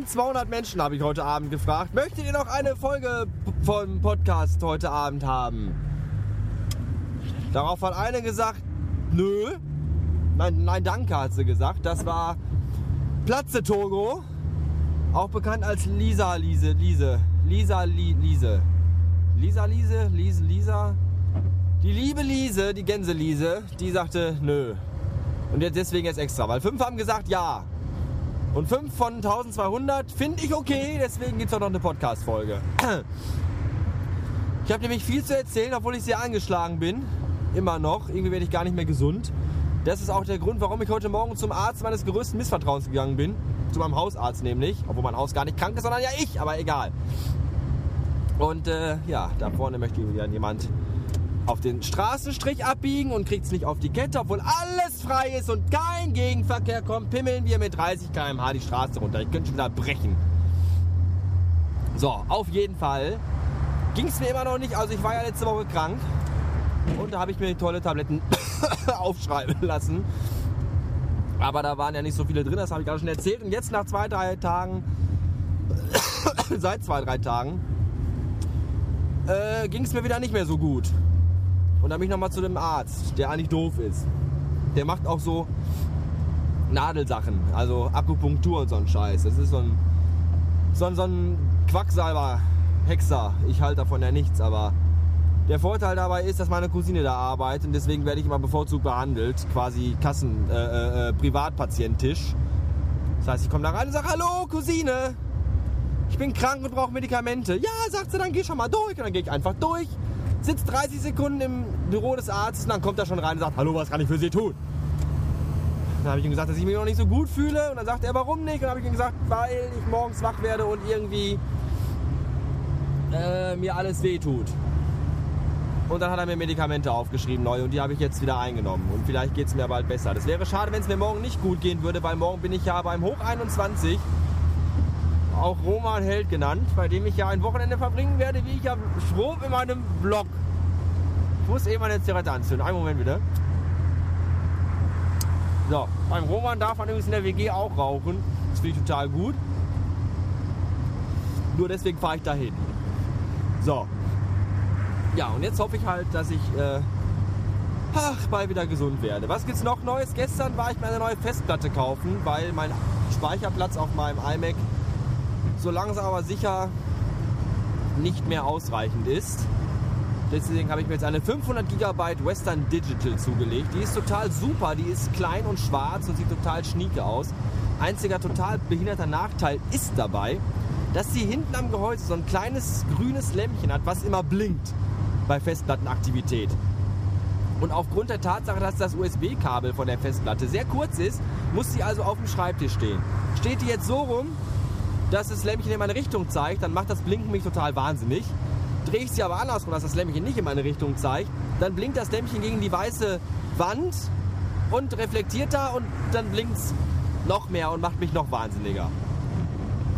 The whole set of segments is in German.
Hallo, hallo. 1200 Menschen habe ich heute Abend gefragt. Möchtet ihr noch eine Folge vom Podcast heute Abend haben? Darauf hat eine gesagt, nö. Nein, nein, danke hat sie gesagt. Das war Platze Togo. Auch bekannt als Lisa Liese, Liese. Lisa Li, Liese. Lisa Liese, Liese, Lisa. Die liebe Liese, die Gänseliese, die sagte nö. Und jetzt deswegen jetzt extra, weil fünf haben gesagt ja. Und fünf von 1200 finde ich okay, deswegen gibt es auch noch eine Podcast-Folge. Ich habe nämlich viel zu erzählen, obwohl ich sehr angeschlagen bin. Immer noch. Irgendwie werde ich gar nicht mehr gesund. Das ist auch der Grund, warum ich heute Morgen zum Arzt meines größten Missvertrauens gegangen bin. Zu meinem Hausarzt nämlich. Obwohl mein Haus gar nicht krank ist, sondern ja ich, aber egal. Und äh, ja, da vorne möchte wieder jemand auf den Straßenstrich abbiegen und kriegt es nicht auf die Kette, obwohl alles frei ist und kein Gegenverkehr kommt, pimmeln wir mit 30 km/h die Straße runter. Ich könnte schon wieder brechen. So, auf jeden Fall ging es mir immer noch nicht. Also ich war ja letzte Woche krank und da habe ich mir tolle Tabletten aufschreiben lassen. Aber da waren ja nicht so viele drin, das habe ich gerade schon erzählt. Und jetzt nach zwei, drei Tagen, seit zwei, drei Tagen, äh, ging es mir wieder nicht mehr so gut. Und dann bin ich nochmal zu dem Arzt, der eigentlich doof ist. Der macht auch so Nadelsachen, also Akupunktur und so ein Scheiß. Das ist so ein, so ein, so ein Quacksalber, Hexer. Ich halte davon ja nichts, aber der Vorteil dabei ist, dass meine Cousine da arbeitet und deswegen werde ich immer bevorzugt behandelt. Quasi Kassen, äh, äh, äh Privatpatientisch. Das heißt, ich komme da rein und sage, hallo Cousine, ich bin krank und brauche Medikamente. Ja, sagt sie, dann geh schon mal durch. Und dann gehe ich einfach durch sitzt 30 Sekunden im Büro des Arztes und dann kommt er schon rein und sagt, hallo, was kann ich für Sie tun? Dann habe ich ihm gesagt, dass ich mich noch nicht so gut fühle. Und dann sagt er, warum nicht? Und dann habe ich ihm gesagt, weil ich morgens wach werde und irgendwie äh, mir alles wehtut. Und dann hat er mir Medikamente aufgeschrieben, neu, und die habe ich jetzt wieder eingenommen. Und vielleicht geht es mir bald besser. Das wäre schade, wenn es mir morgen nicht gut gehen würde, weil morgen bin ich ja beim Hoch 21 auch Roman Held genannt, bei dem ich ja ein Wochenende verbringen werde, wie ich ja schrob in meinem Blog. Ich muss eben meine Zigarette anzünden. Einen Moment bitte. So, beim Roman darf man übrigens in der WG auch rauchen. Das finde ich total gut. Nur deswegen fahre ich dahin. So. Ja, und jetzt hoffe ich halt, dass ich äh, ach, bald wieder gesund werde. Was gibt's noch Neues? Gestern war ich mir eine neue Festplatte kaufen, weil mein Speicherplatz auf meinem iMac so langsam aber sicher nicht mehr ausreichend ist. Deswegen habe ich mir jetzt eine 500 GB Western Digital zugelegt. Die ist total super, die ist klein und schwarz und sieht total schnieke aus. Einziger total behinderter Nachteil ist dabei, dass sie hinten am Gehäuse so ein kleines grünes Lämpchen hat, was immer blinkt bei Festplattenaktivität. Und aufgrund der Tatsache, dass das USB-Kabel von der Festplatte sehr kurz ist, muss sie also auf dem Schreibtisch stehen. Steht die jetzt so rum, dass das Lämpchen in meine Richtung zeigt, dann macht das Blinken mich total wahnsinnig. Drehe ich sie aber andersrum, dass das Lämpchen nicht in meine Richtung zeigt, dann blinkt das Lämpchen gegen die weiße Wand und reflektiert da und dann blinkt es noch mehr und macht mich noch wahnsinniger.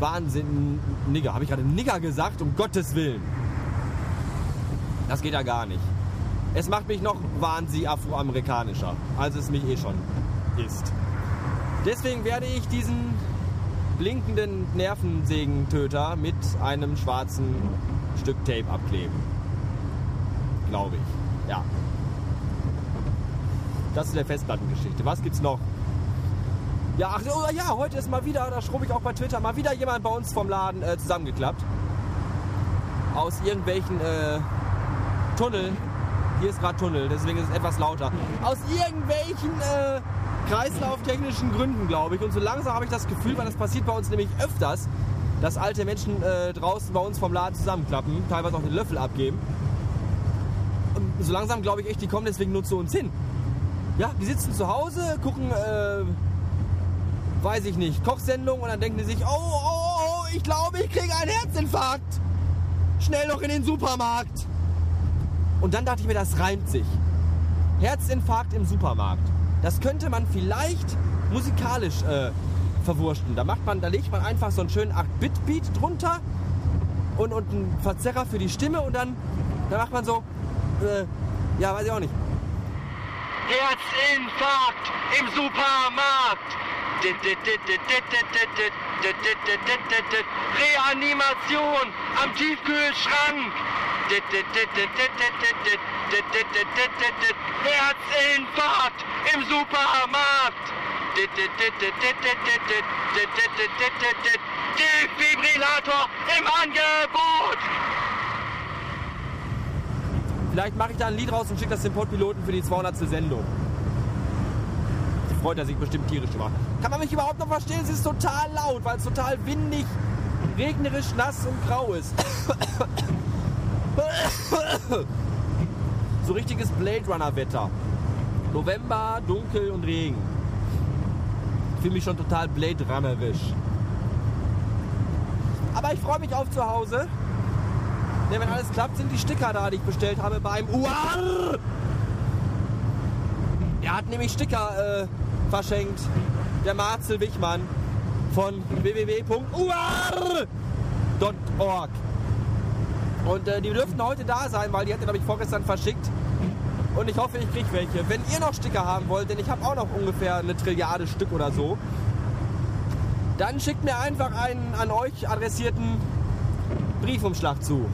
Wahnsinniger. Habe ich gerade Nigger gesagt? Um Gottes Willen. Das geht ja gar nicht. Es macht mich noch wahnsinnig afroamerikanischer, als es mich eh schon ist. Deswegen werde ich diesen blinkenden Nervensägentöter mit einem schwarzen Stück Tape abkleben. Glaube ich. Ja. Das ist der Festplattengeschichte. Was gibt's noch? Ja, ach oh, ja, heute ist mal wieder, da schrub ich auch bei Twitter, mal wieder jemand bei uns vom Laden äh, zusammengeklappt. Aus irgendwelchen äh, Tunneln. Hier ist gerade Tunnel, deswegen ist es etwas lauter. Aus irgendwelchen äh, kreislauftechnischen Gründen, glaube ich. Und so langsam habe ich das Gefühl, weil das passiert bei uns nämlich öfters, dass alte Menschen äh, draußen bei uns vom Laden zusammenklappen, teilweise auch den Löffel abgeben. Und so langsam glaube ich echt, die kommen deswegen nur zu uns hin. Ja, die sitzen zu Hause, gucken, äh, weiß ich nicht, Kochsendung und dann denken die sich, oh, oh, oh, ich glaube, ich kriege einen Herzinfarkt. Schnell noch in den Supermarkt. Und dann dachte ich mir, das reimt sich. Herzinfarkt im Supermarkt. Das könnte man vielleicht musikalisch äh, verwursten. Da macht man, da legt man einfach so einen schönen 8-Bit-Beat drunter und, und einen Verzerrer für die Stimme und dann, dann macht man so, äh, ja, weiß ich auch nicht. Herzinfarkt im Supermarkt. Reanimation am Tiefkühlschrank. Herzinfarkt im Supermarkt. Defibrillator im Angebot. Vielleicht mache ich da ein Lied raus und schicke das dem Podpiloten für die 200. Sendung. Freut er sich bestimmt tierisch drüber. Kann man mich überhaupt noch verstehen? Es ist total laut, weil es total windig, regnerisch, nass und grau ist. So richtiges Blade Runner Wetter. November, dunkel und Regen. Ich fühle mich schon total Blade Runnerisch. Aber ich freue mich auf zu Hause. Denn wenn alles klappt, sind die Sticker da, die ich bestellt habe beim UAR. Er hat nämlich Sticker äh, verschenkt. Der Marcel Wichmann von www.uar.org. Und äh, die dürften heute da sein, weil die hat glaube ich, vorgestern verschickt. Und ich hoffe, ich kriege welche. Wenn ihr noch Sticker haben wollt, denn ich habe auch noch ungefähr eine Trilliarde Stück oder so, dann schickt mir einfach einen an euch adressierten Briefumschlag zu.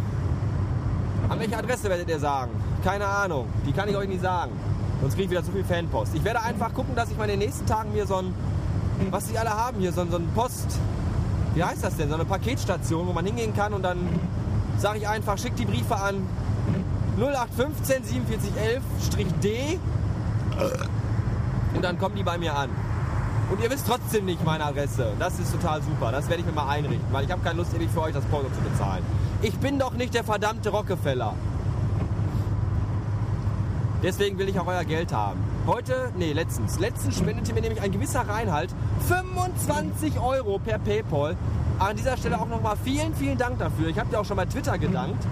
An welche Adresse werdet ihr sagen? Keine Ahnung. Die kann ich euch nicht sagen. Sonst kriege ich wieder zu viel Fanpost. Ich werde einfach gucken, dass ich mal in den nächsten Tagen mir so ein, was die alle haben hier, so, so ein Post, wie heißt das denn? So eine Paketstation, wo man hingehen kann und dann sage ich einfach, schickt die Briefe an 0815 4711-D und dann kommen die bei mir an. Und ihr wisst trotzdem nicht meine Adresse. Das ist total super. Das werde ich mir mal einrichten, weil ich habe keine Lust, ewig für euch das Porto zu bezahlen. Ich bin doch nicht der verdammte Rockefeller. Deswegen will ich auch euer Geld haben. Heute, nee, letztens. Letztens spendete mir nämlich ein gewisser Reinhalt 25 Euro per Paypal. An dieser Stelle auch nochmal vielen, vielen Dank dafür. Ich habe dir auch schon bei Twitter gedankt.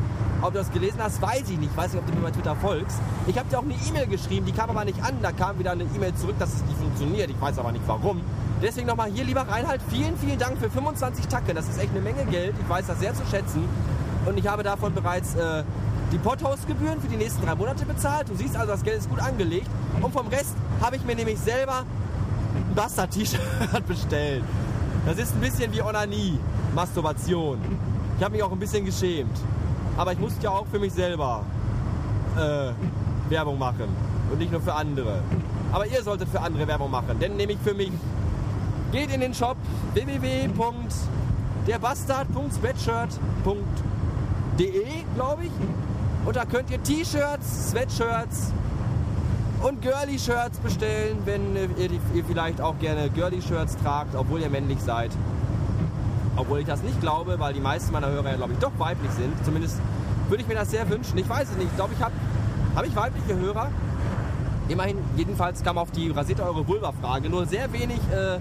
Ob du das gelesen hast, weiß ich nicht. Ich weiß nicht, ob du mir bei Twitter folgst. Ich habe dir auch eine E-Mail geschrieben, die kam aber nicht an. Da kam wieder eine E-Mail zurück, dass es nicht funktioniert. Ich weiß aber nicht warum. Deswegen nochmal hier, lieber Reinhard, vielen, vielen Dank für 25 Tacke. Das ist echt eine Menge Geld. Ich weiß das sehr zu schätzen. Und ich habe davon bereits äh, die Pothausgebühren für die nächsten drei Monate bezahlt. Du siehst also, das Geld ist gut angelegt. Und vom Rest habe ich mir nämlich selber ein Bastard-T-Shirt bestellt. Das ist ein bisschen wie Onanie, Masturbation. Ich habe mich auch ein bisschen geschämt. Aber ich musste ja auch für mich selber äh, Werbung machen und nicht nur für andere. Aber ihr solltet für andere Werbung machen, denn nämlich für mich. Geht in den Shop www.derbastard.sweatshirt.de, glaube ich. Und da könnt ihr T-Shirts, Sweatshirts und Girly-Shirts bestellen, wenn ihr, ihr vielleicht auch gerne Girly-Shirts tragt, obwohl ihr männlich seid. Obwohl ich das nicht glaube, weil die meisten meiner Hörer ja, glaube ich, doch weiblich sind. Zumindest würde ich mir das sehr wünschen. Ich weiß es nicht. Ich glaube, ich habe hab ich weibliche Hörer. Immerhin, jedenfalls kam auf die rasiert eure Vulva-Frage nur sehr wenig äh,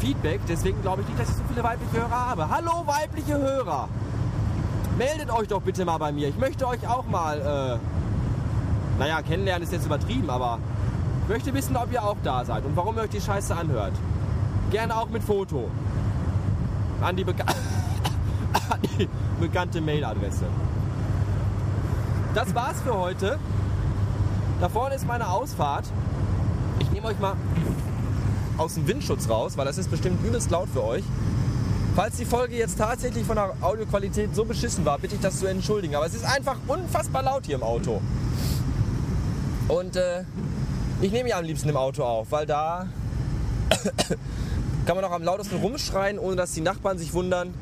Feedback. Deswegen glaube ich nicht, dass ich so viele weibliche Hörer habe. Hallo, weibliche Hörer! Meldet euch doch bitte mal bei mir. Ich möchte euch auch mal, äh, naja, kennenlernen ist jetzt übertrieben, aber ich möchte wissen, ob ihr auch da seid und warum ihr euch die Scheiße anhört. Gerne auch mit Foto. An die, Beka an die bekannte Mailadresse. Das war's für heute. Da vorne ist meine Ausfahrt. Ich nehme euch mal aus dem Windschutz raus, weil das ist bestimmt übelst laut für euch. Falls die Folge jetzt tatsächlich von der Audioqualität so beschissen war, bitte ich das zu entschuldigen. Aber es ist einfach unfassbar laut hier im Auto. Und äh, ich nehme ja am liebsten im Auto auf, weil da kann man auch am lautesten rumschreien, ohne dass die Nachbarn sich wundern,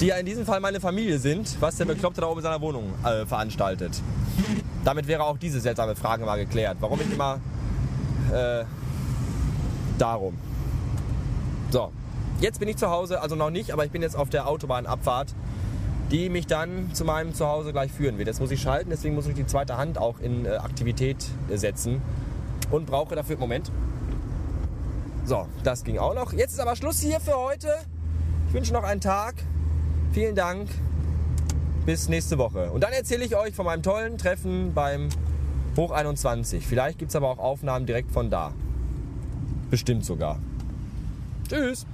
die ja in diesem Fall meine Familie sind, was der Bekloppte da oben in seiner Wohnung äh, veranstaltet. Damit wäre auch diese seltsame Frage mal geklärt. Warum ich immer äh, darum. So, jetzt bin ich zu Hause, also noch nicht, aber ich bin jetzt auf der Autobahnabfahrt, die mich dann zu meinem Zuhause gleich führen wird. Jetzt muss ich schalten, deswegen muss ich die zweite Hand auch in äh, Aktivität äh, setzen und brauche dafür, Moment. So, das ging auch noch. Jetzt ist aber Schluss hier für heute. Ich wünsche noch einen Tag. Vielen Dank. Bis nächste Woche. Und dann erzähle ich euch von meinem tollen Treffen beim Hoch 21. Vielleicht gibt es aber auch Aufnahmen direkt von da. Bestimmt sogar. Tschüss.